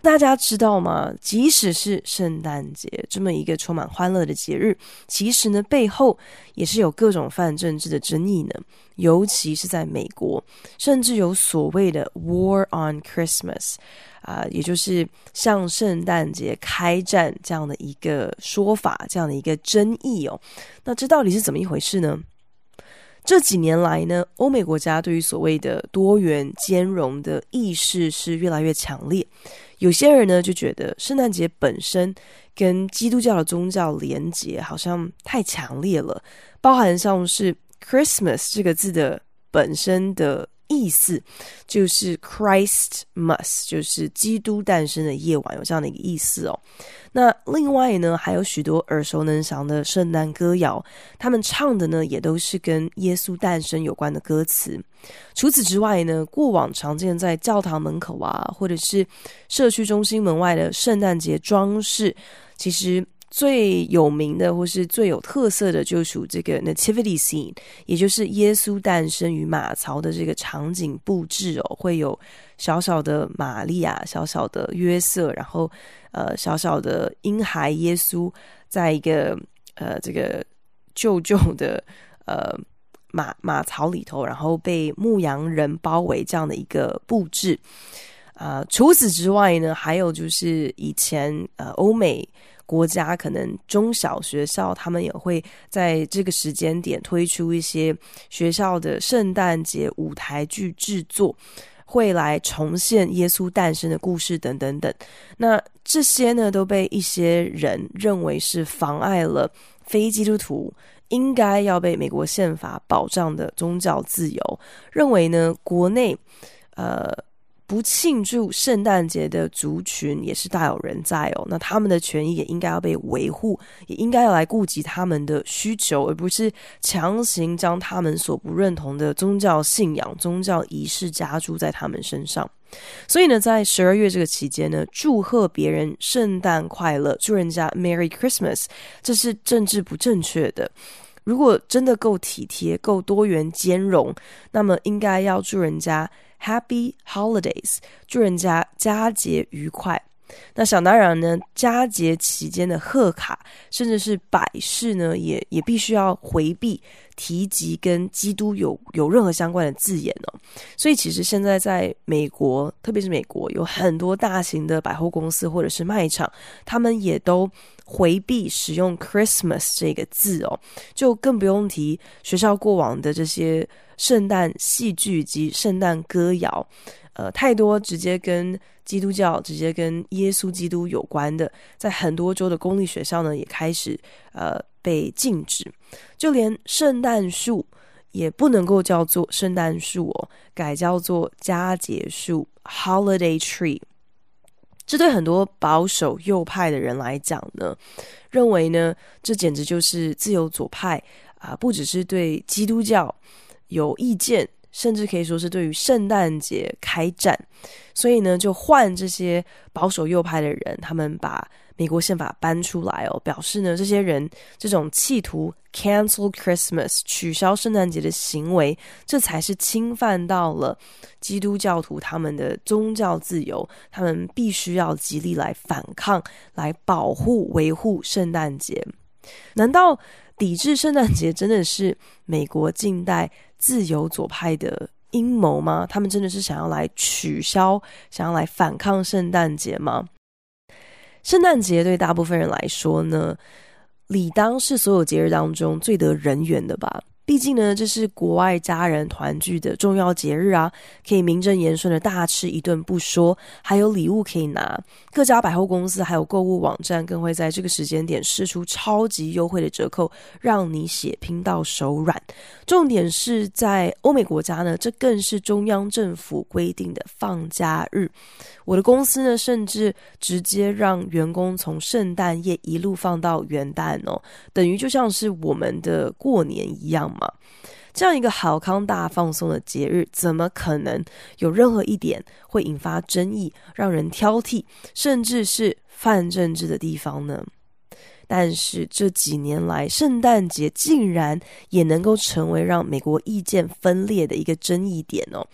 大家知道吗？即使是圣诞节这么一个充满欢乐的节日，其实呢，背后也是有各种泛政治的争议呢。尤其是在美国，甚至有所谓的 “War on Christmas” 啊、也就是向圣诞节开战这样的一个说法，这样的一个争议哦。那这到底是怎么一回事呢？这几年来呢，欧美国家对于所谓的多元兼容的意识是越来越强烈。有些人呢就觉得圣诞节本身跟基督教的宗教连结好像太强烈了，包含像是 Christmas 这个字的本身的意思就是 Christmas，就是基督诞生的夜晚，有这样的一个意思哦。那另外呢，还有许多耳熟能详的圣诞歌谣，他们唱的呢也都是跟耶稣诞生有关的歌词。除此之外呢，过往常见在教堂门口啊，或者是社区中心门外的圣诞节装饰，其实。最有名的或是最有特色的，就属这个 Nativity Scene，也就是耶稣诞生于马槽的这个场景布置哦，会有小小的玛利亚、小小的约瑟，然后呃小小的婴孩耶稣，在一个呃这个旧旧的呃马马槽里头，然后被牧羊人包围这样的一个布置啊、除此之外呢，还有就是以前呃欧美。国家可能中小学校，他们也会在这个时间点推出一些学校的圣诞节舞台剧制作，会来重现耶稣诞生的故事等等等。那这些呢，都被一些人认为是妨碍了非基督徒应该要被美国宪法保障的宗教自由，认为呢，国内呃。不庆祝圣诞节的族群也是大有人在哦，那他们的权益也应该要被维护，也应该要来顾及他们的需求，而不是强行将他们所不认同的宗教信仰、宗教仪式加注在他们身上。所以呢，在十二月这个期间呢，祝贺别人圣诞快乐，祝人家 Merry Christmas，这是政治不正确的。如果真的够体贴、够多元兼容，那么应该要祝人家。Happy Holidays，祝人家佳节愉快。 那想当然呢，佳节期间的贺卡，甚至是摆饰呢，也也必须要回避提及跟基督有有任何相关的字眼哦。所以其实现在在美国，特别是美国，有很多大型的百货公司或者是卖场，他们也都回避使用 Christmas 这个字哦，就更不用提学校过往的这些。圣诞戏剧及圣诞歌谣，呃，太多直接跟基督教、直接跟耶稣基督有关的，在很多州的公立学校呢，也开始呃被禁止。就连圣诞树也不能够叫做圣诞树哦，改叫做佳节树 （Holiday Tree）。这对很多保守右派的人来讲呢，认为呢，这简直就是自由左派啊，不只是对基督教。有意见，甚至可以说是对于圣诞节开战，所以呢，就换这些保守右派的人，他们把美国宪法搬出来哦，表示呢，这些人这种企图 cancel Christmas 取消圣诞节的行为，这才是侵犯到了基督教徒他们的宗教自由，他们必须要极力来反抗，来保护维护圣诞节。难道抵制圣诞节真的是美国近代自由左派的阴谋吗？他们真的是想要来取消、想要来反抗圣诞节吗？圣诞节对大部分人来说呢，理当是所有节日当中最得人缘的吧。毕竟呢，这是国外家人团聚的重要节日啊，可以名正言顺的大吃一顿不说，还有礼物可以拿。各家百货公司还有购物网站更会在这个时间点试出超级优惠的折扣，让你血拼到手软。重点是在欧美国家呢，这更是中央政府规定的放假日。我的公司呢，甚至直接让员工从圣诞夜一路放到元旦哦，等于就像是我们的过年一样。这样一个好康大放送的节日，怎么可能有任何一点会引发争议、让人挑剔，甚至是泛政治的地方呢？但是这几年来，圣诞节竟然也能够成为让美国意见分裂的一个争议点哦？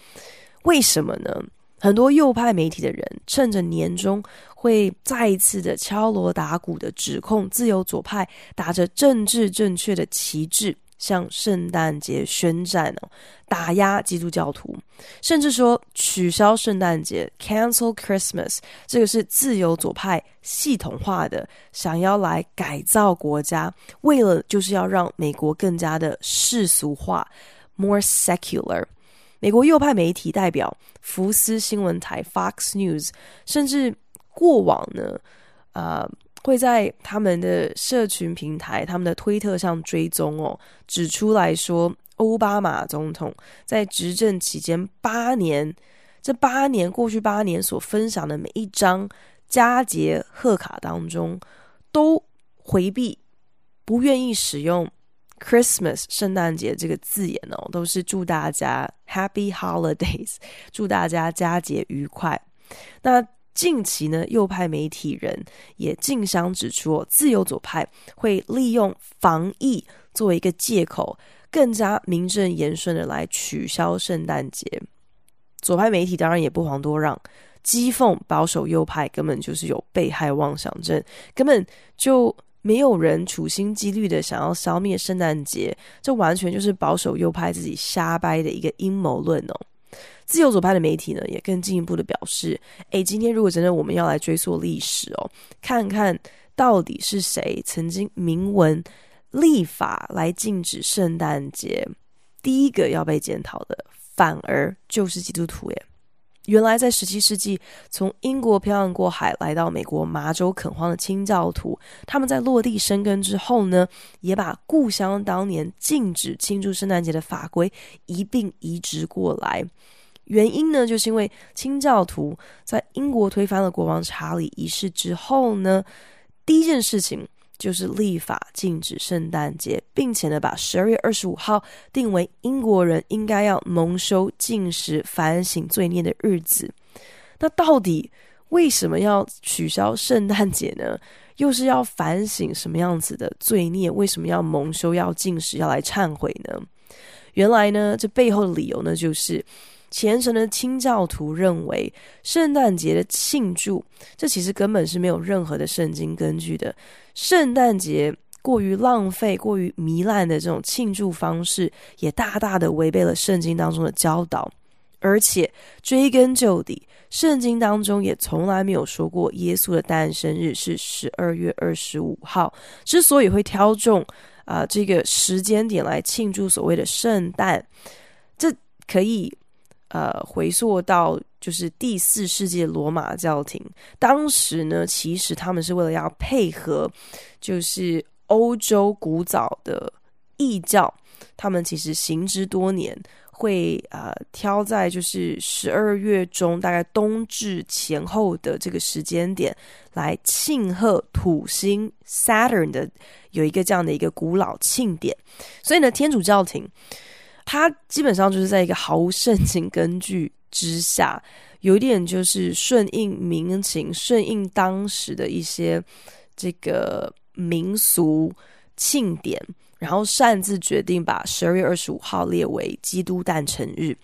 为什么呢？很多右派媒体的人趁着年终，会再一次的敲锣打鼓的指控自由左派打着政治正确的旗帜。向圣诞节宣战哦，打压基督教徒，甚至说取消圣诞节 （cancel Christmas），这个是自由左派系统化的想要来改造国家，为了就是要让美国更加的世俗化 （more secular）。美国右派媒体代表福斯新闻台 （Fox News） 甚至过往呢，啊、会在他们的社群平台、他们的推特上追踪哦，指出来说，奥巴马总统在执政期间八年，这八年过去八年所分享的每一张佳节贺卡当中，都回避，不愿意使用 Christmas 圣诞节这个字眼哦，都是祝大家 Happy Holidays，祝大家佳节愉快。那。近期呢，右派媒体人也竞相指出，自由左派会利用防疫作为一个借口，更加名正言顺的来取消圣诞节。左派媒体当然也不遑多让，讥讽保守右派根本就是有被害妄想症，根本就没有人处心积虑的想要消灭圣诞节，这完全就是保守右派自己瞎掰的一个阴谋论哦。自由左派的媒体呢，也更进一步的表示：诶，今天如果真的我们要来追溯历史哦，看看到底是谁曾经明文立法来禁止圣诞节，第一个要被检讨的，反而就是基督徒耶。原来在十七世纪，从英国漂洋过海来到美国麻州垦荒的清教徒，他们在落地生根之后呢，也把故乡当年禁止庆祝圣诞节的法规一并移植过来。原因呢，就是因为清教徒在英国推翻了国王查理一世之后呢，第一件事情就是立法禁止圣诞节，并且呢，把十二月二十五号定为英国人应该要蒙羞、禁食、反省罪孽的日子。那到底为什么要取消圣诞节呢？又是要反省什么样子的罪孽？为什么要蒙羞、要禁食、要来忏悔呢？原来呢，这背后的理由呢，就是。虔诚的清教徒认为，圣诞节的庆祝，这其实根本是没有任何的圣经根据的。圣诞节过于浪费、过于糜烂的这种庆祝方式，也大大的违背了圣经当中的教导。而且追根究底，圣经当中也从来没有说过耶稣的诞生日是十二月二十五号。之所以会挑中啊、这个时间点来庆祝所谓的圣诞，这可以。呃，回溯到就是第四世纪的罗马教廷，当时呢，其实他们是为了要配合，就是欧洲古早的异教，他们其实行之多年，会呃挑在就是十二月中，大概冬至前后的这个时间点来庆贺土星 Saturn 的有一个这样的一个古老庆典，所以呢，天主教廷。他基本上就是在一个毫无圣经根据之下，有一点就是顺应民情，顺应当时的一些这个民俗庆典，然后擅自决定把十二月二十五号列为基督诞辰日。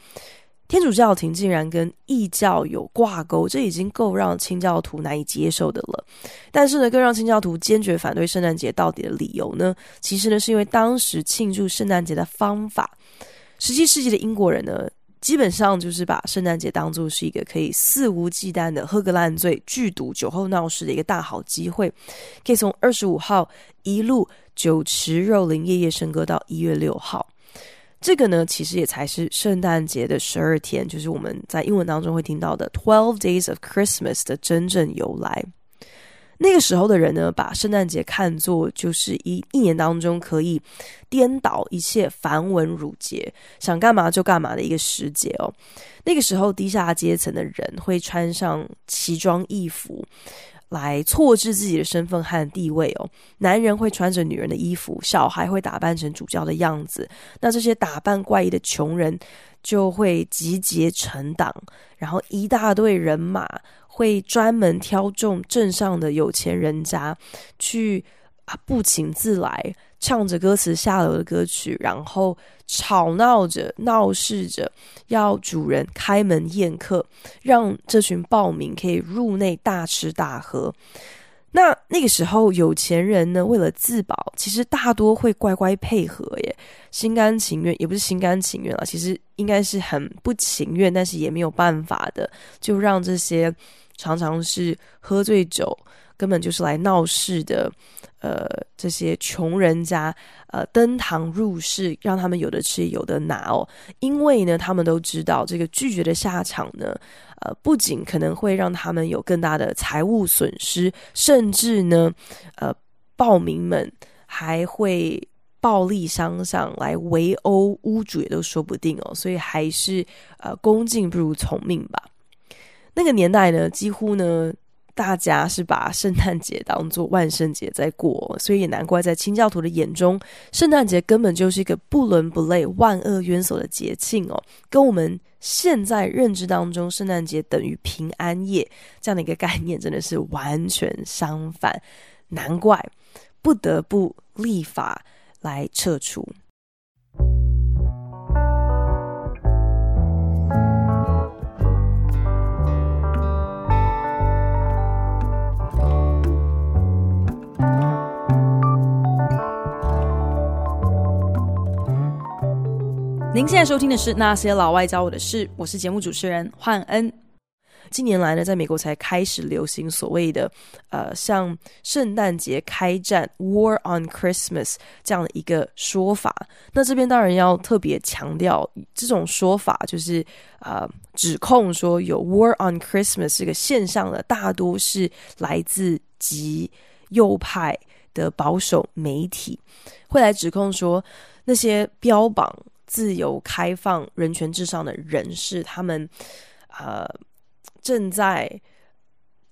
天主教廷竟然跟异教有挂钩，这已经够让清教徒难以接受的了。但是呢，更让清教徒坚决反对圣诞节到底的理由呢，其实呢，是因为当时庆祝圣诞节的方法。十七世纪的英国人呢，基本上就是把圣诞节当作是一个可以肆无忌惮的喝个烂醉、聚赌、酒后闹事的一个大好机会，可以从二十五号一路酒池肉林、夜夜笙歌到一月六号。这个呢，其实也才是圣诞节的十二天，就是我们在英文当中会听到的 Twelve Days of Christmas 的真正由来。那个时候的人呢，把圣诞节看作就是一一年当中可以颠倒一切繁文缛节，想干嘛就干嘛的一个时节哦。那个时候，低下阶层的人会穿上奇装异服，来错置自己的身份和地位哦。男人会穿着女人的衣服，小孩会打扮成主教的样子。那这些打扮怪异的穷人就会集结成党，然后一大队人马。会专门挑中镇上的有钱人家去啊，不请自来，唱着歌词下楼的歌曲，然后吵闹着闹事着，要主人开门宴客，让这群暴民可以入内大吃大喝。那那个时候，有钱人呢，为了自保，其实大多会乖乖配合耶，心甘情愿，也不是心甘情愿啊，其实应该是很不情愿，但是也没有办法的，就让这些常常是喝醉酒，根本就是来闹事的，呃，这些穷人家，呃，登堂入室，让他们有的吃有的拿哦，因为呢，他们都知道这个拒绝的下场呢。呃，不仅可能会让他们有更大的财务损失，甚至呢，呃，暴民们还会暴力相向来围殴屋主也都说不定哦。所以还是呃，恭敬不如从命吧。那个年代呢，几乎呢。大家是把圣诞节当做万圣节在过，所以也难怪在清教徒的眼中，圣诞节根本就是一个不伦不类、万恶渊藪的节庆哦，跟我们现在认知当中圣诞节等于平安夜这样的一个概念真的是完全相反，难怪不得不立法来撤除。您现在收听的是《那些老外教我的事》，我是节目主持人焕恩。近年来呢，在美国才开始流行所谓的“呃，像圣诞节开战 ”（War on Christmas） 这样的一个说法。那这边当然要特别强调，这种说法就是呃，指控说有 “War on Christmas” 这个现象的，大多是来自极右派的保守媒体，会来指控说那些标榜。自由、开放、人权至上的人士，他们呃正在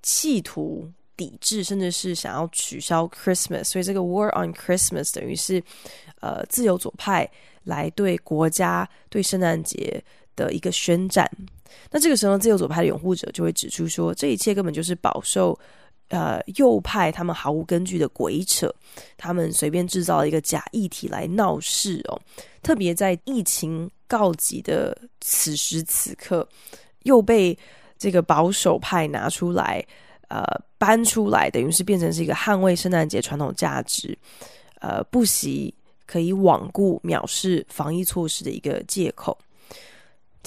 企图抵制，甚至是想要取消 Christmas。所以这个 War on Christmas 等于是呃自由左派来对国家、对圣诞节的一个宣战。那这个时候，自由左派的拥护者就会指出说，这一切根本就是饱受。呃，右派他们毫无根据的鬼扯，他们随便制造了一个假议题来闹事哦。特别在疫情告急的此时此刻，又被这个保守派拿出来，呃，搬出来，等于是变成是一个捍卫圣诞节传统价值，呃，不惜可以罔顾藐视防疫措施的一个借口。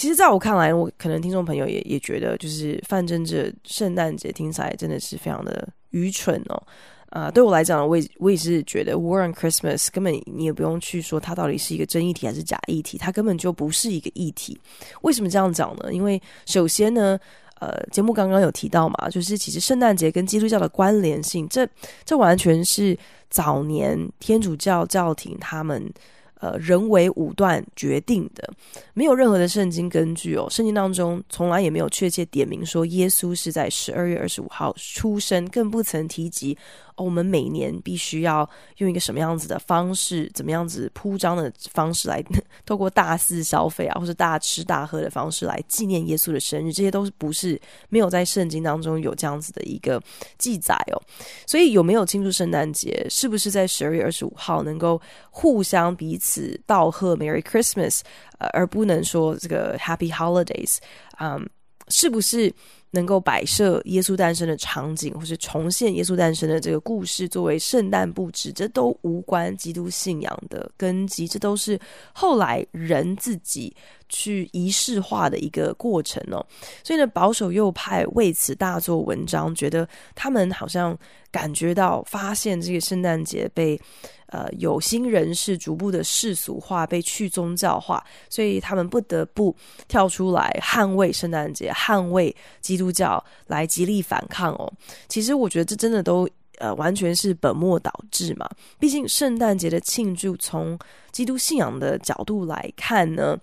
其实，在我看来，我可能听众朋友也也觉得，就是范政治圣诞节听起来真的是非常的愚蠢哦。啊、对我来讲，我也我也是觉得 War on Christmas 根本你也不用去说它到底是一个真议题还是假议题，它根本就不是一个议题。为什么这样讲呢？因为首先呢，呃，节目刚刚有提到嘛，就是其实圣诞节跟基督教的关联性，这这完全是早年天主教教廷他们。呃，人为武断决定的，没有任何的圣经根据哦。圣经当中从来也没有确切点名说耶稣是在十二月二十五号出生，更不曾提及。我们每年必须要用一个什么样子的方式，怎么样子铺张的方式来 透过大肆消费啊，或者大吃大喝的方式来纪念耶稣的生日，这些都是不是没有在圣经当中有这样子的一个记载哦。所以有没有庆祝圣诞节，是不是在十二月二十五号能够互相彼此道贺 Merry Christmas，呃，而不能说这个 Happy Holidays，嗯，是不是？能够摆设耶稣诞生的场景，或是重现耶稣诞生的这个故事作为圣诞布置，这都无关基督信仰的根基，这都是后来人自己去仪式化的一个过程哦。所以呢，保守右派为此大做文章，觉得他们好像感觉到发现这个圣诞节被呃有心人士逐步的世俗化，被去宗教化，所以他们不得不跳出来捍卫圣诞节，捍卫基督教，来极力反抗哦。其实我觉得这真的都。呃，完全是本末倒置嘛。毕竟圣诞节的庆祝，从基督信仰的角度来看呢，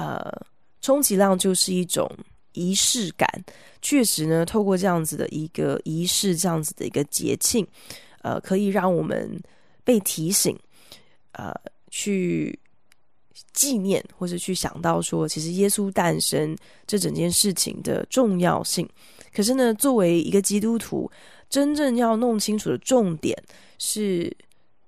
呃，充其量就是一种仪式感。确实呢，透过这样子的一个仪式，这样子的一个节庆，呃，可以让我们被提醒，呃，去纪念或者去想到说，其实耶稣诞生这整件事情的重要性。可是呢，作为一个基督徒，真正要弄清楚的重点是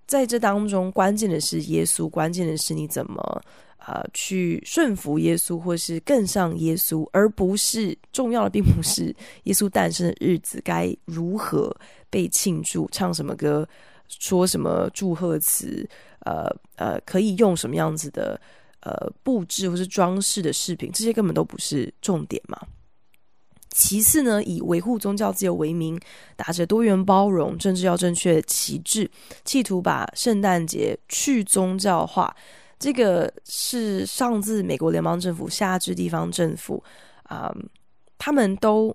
在这当中，关键的是耶稣，关键的是你怎么呃去顺服耶稣，或是更像耶稣，而不是重要的，并不是耶稣诞生的日子该如何被庆祝，唱什么歌，说什么祝贺词，呃呃，可以用什么样子的呃布置或是装饰的饰品，这些根本都不是重点嘛。其次呢，以维护宗教自由为名，打着多元包容、政治要正确的旗帜，企图把圣诞节去宗教化。这个是上至美国联邦政府，下至地方政府，啊、嗯，他们都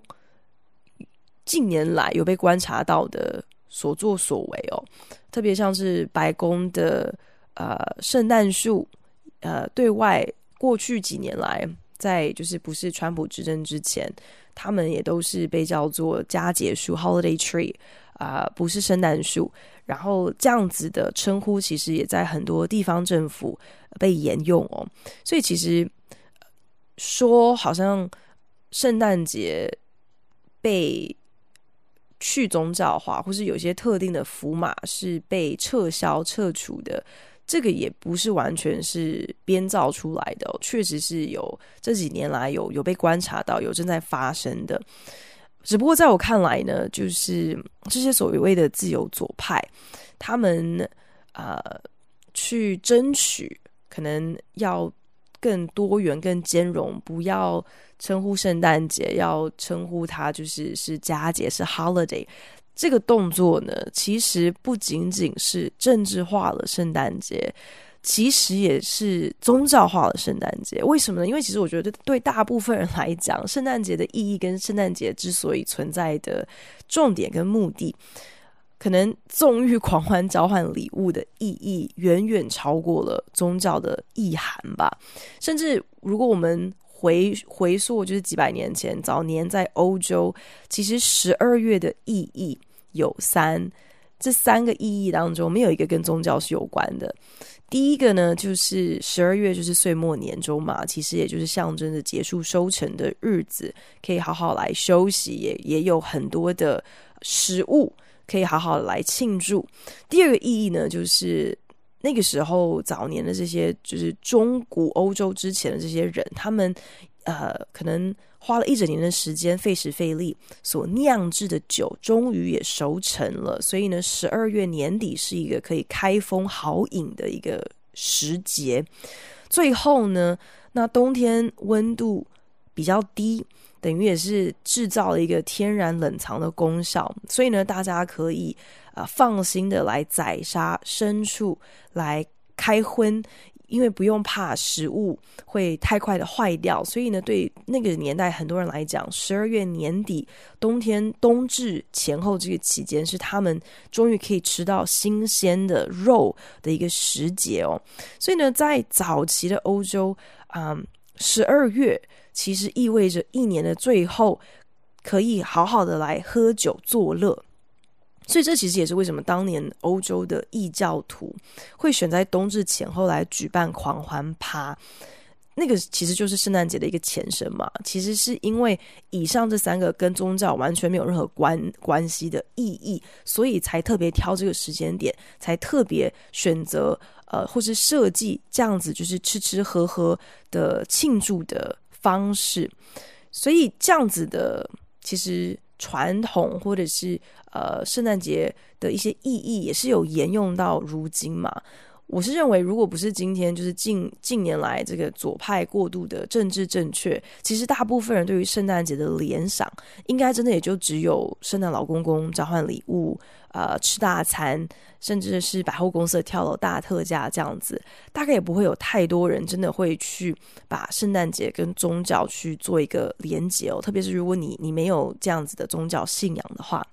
近年来有被观察到的所作所为哦。特别像是白宫的呃圣诞树，呃，对外过去几年来，在就是不是川普执政之前。他们也都是被叫做佳节树 （Holiday Tree） 啊、呃，不是圣诞树。然后这样子的称呼，其实也在很多地方政府被沿用哦。所以其实说好像圣诞节被去宗教化，或是有些特定的符码是被撤销、撤除的。这个也不是完全是编造出来的哦，确实是有这几年来有有被观察到，有正在发生的。只不过在我看来呢，就是这些所谓的自由左派，他们呃去争取可能要更多元、更兼容，不要称呼圣诞节，要称呼它就是是佳节，是 holiday。这个动作呢，其实不仅仅是政治化了圣诞节，其实也是宗教化的圣诞节。为什么呢？因为其实我觉得对大部分人来讲，圣诞节的意义跟圣诞节之所以存在的重点跟目的，可能纵欲狂欢、交换礼物的意义远远超过了宗教的意涵吧。甚至如果我们回回溯，就是几百年前，早年在欧洲，其实十二月的意义。有三，这三个意义当中，没有一个跟宗教是有关的。第一个呢，就是十二月就是岁末年终嘛，其实也就是象征着结束收成的日子，可以好好来休息，也也有很多的食物可以好好来庆祝。第二个意义呢，就是那个时候早年的这些，就是中古欧洲之前的这些人，他们呃可能。花了一整年的时间，费时费力所酿制的酒，终于也熟成了。所以呢，十二月年底是一个可以开封好饮的一个时节。最后呢，那冬天温度比较低，等于也是制造了一个天然冷藏的功效。所以呢，大家可以啊、放心的来宰杀牲畜来开荤。因为不用怕食物会太快的坏掉，所以呢，对那个年代很多人来讲，十二月年底冬天冬至前后这个期间是他们终于可以吃到新鲜的肉的一个时节哦。所以呢，在早期的欧洲，嗯，十二月其实意味着一年的最后可以好好的来喝酒作乐。所以这其实也是为什么当年欧洲的异教徒会选在冬至前后来举办狂欢趴，那个其实就是圣诞节的一个前身嘛。其实是因为以上这三个跟宗教完全没有任何关关系的意义，所以才特别挑这个时间点，才特别选择呃，或是设计这样子就是吃吃喝喝的庆祝的方式。所以这样子的其实。传统或者是呃圣诞节的一些意义也是有沿用到如今嘛。我是认为，如果不是今天，就是近近年来这个左派过度的政治正确，其实大部分人对于圣诞节的联想，应该真的也就只有圣诞老公公交换礼物，呃，吃大餐，甚至是百货公司的跳楼大特价这样子，大概也不会有太多人真的会去把圣诞节跟宗教去做一个连结哦。特别是如果你你没有这样子的宗教信仰的话，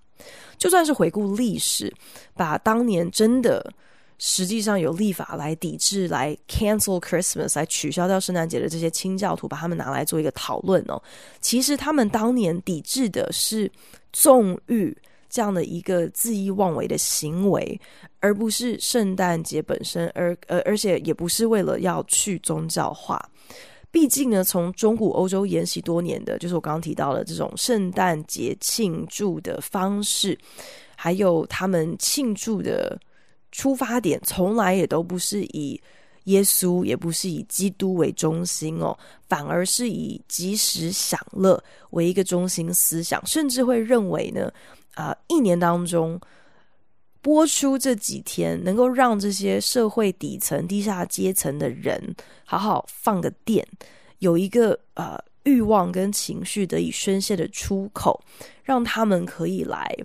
就算是回顾历史，把当年真的。实际上有立法来抵制、来 cancel Christmas、来取消掉圣诞节的这些清教徒，把他们拿来做一个讨论哦。其实他们当年抵制的是纵欲这样的一个恣意妄为的行为，而不是圣诞节本身，而而而且也不是为了要去宗教化。毕竟呢，从中古欧洲沿袭多年的，就是我刚刚提到的这种圣诞节庆祝的方式，还有他们庆祝的。出发点从来也都不是以耶稣，也不是以基督为中心哦，反而是以及时享乐为一个中心思想，甚至会认为呢，啊、一年当中播出这几天，能够让这些社会底层、地下阶层的人好好放个电，有一个呃欲望跟情绪得以宣泄的出口，让他们可以来。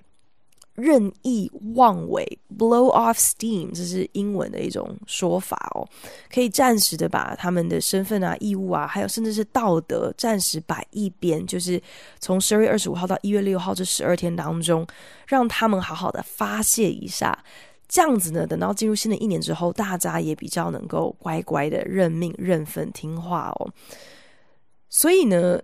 任意妄为，blow off steam，这是英文的一种说法哦，可以暂时的把他们的身份啊、义务啊，还有甚至是道德暂时摆一边，就是从十二月二十五号到一月六号这十二天当中，让他们好好的发泄一下，这样子呢，等到进入新的一年之后，大家也比较能够乖乖的认命、认分、听话哦。所以呢。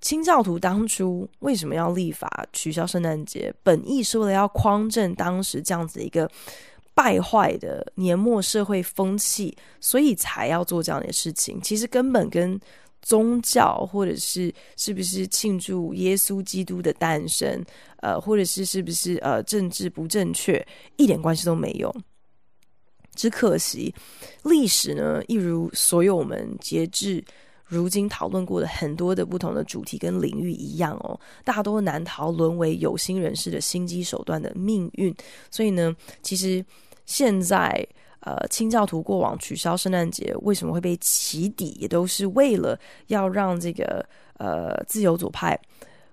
清教徒当初为什么要立法取消圣诞节？本意是为了要匡正当时这样子一个败坏的年末社会风气，所以才要做这样的事情。其实根本跟宗教或者是是不是庆祝耶稣基督的诞生，呃，或者是是不是呃政治不正确，一点关系都没有。只可惜历史呢，一如所有我们截至。如今讨论过的很多的不同的主题跟领域一样哦，大多难逃沦为有心人士的心机手段的命运。所以呢，其实现在呃，清教徒过往取消圣诞节为什么会被起底，也都是为了要让这个呃自由左派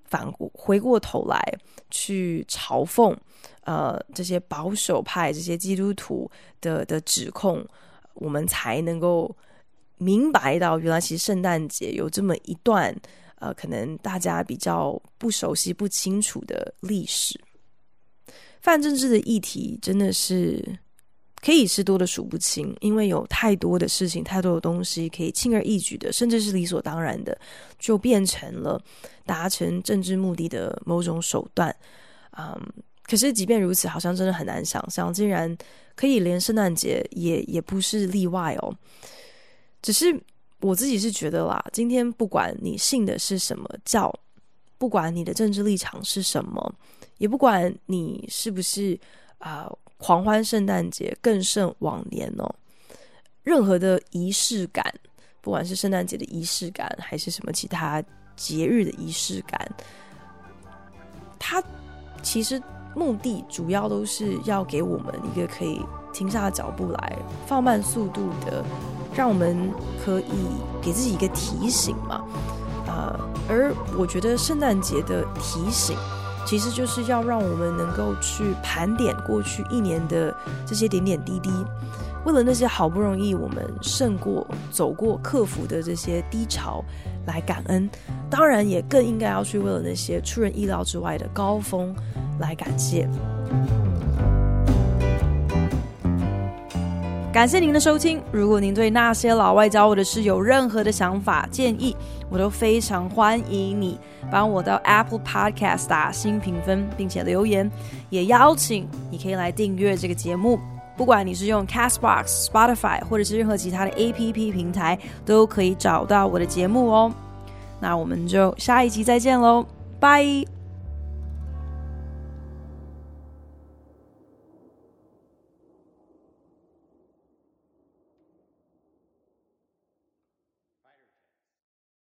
反回过头来去嘲讽呃这些保守派这些基督徒的的指控，我们才能够。明白到，原来其实圣诞节有这么一段，呃，可能大家比较不熟悉、不清楚的历史。泛政治的议题真的是可以是多的数不清，因为有太多的事情、太多的东西可以轻而易举的，甚至是理所当然的，就变成了达成政治目的的某种手段。嗯，可是即便如此，好像真的很难想象，竟然可以连圣诞节也也不是例外哦。只是我自己是觉得啦，今天不管你信的是什么教，不管你的政治立场是什么，也不管你是不是啊、狂欢圣诞节更胜往年哦，任何的仪式感，不管是圣诞节的仪式感，还是什么其他节日的仪式感，它其实目的主要都是要给我们一个可以停下脚步来，放慢速度的。让我们可以给自己一个提醒嘛，呃，而我觉得圣诞节的提醒，其实就是要让我们能够去盘点过去一年的这些点点滴滴，为了那些好不容易我们胜过、走过、克服的这些低潮来感恩，当然也更应该要去为了那些出人意料之外的高峰来感谢。感谢您的收听。如果您对那些老外教我的事有任何的想法、建议，我都非常欢迎你帮我到 Apple Podcast 打新评分，并且留言。也邀请你可以来订阅这个节目，不管你是用 Castbox、Spotify 或者是任何其他的 APP 平台，都可以找到我的节目哦。那我们就下一集再见喽，拜。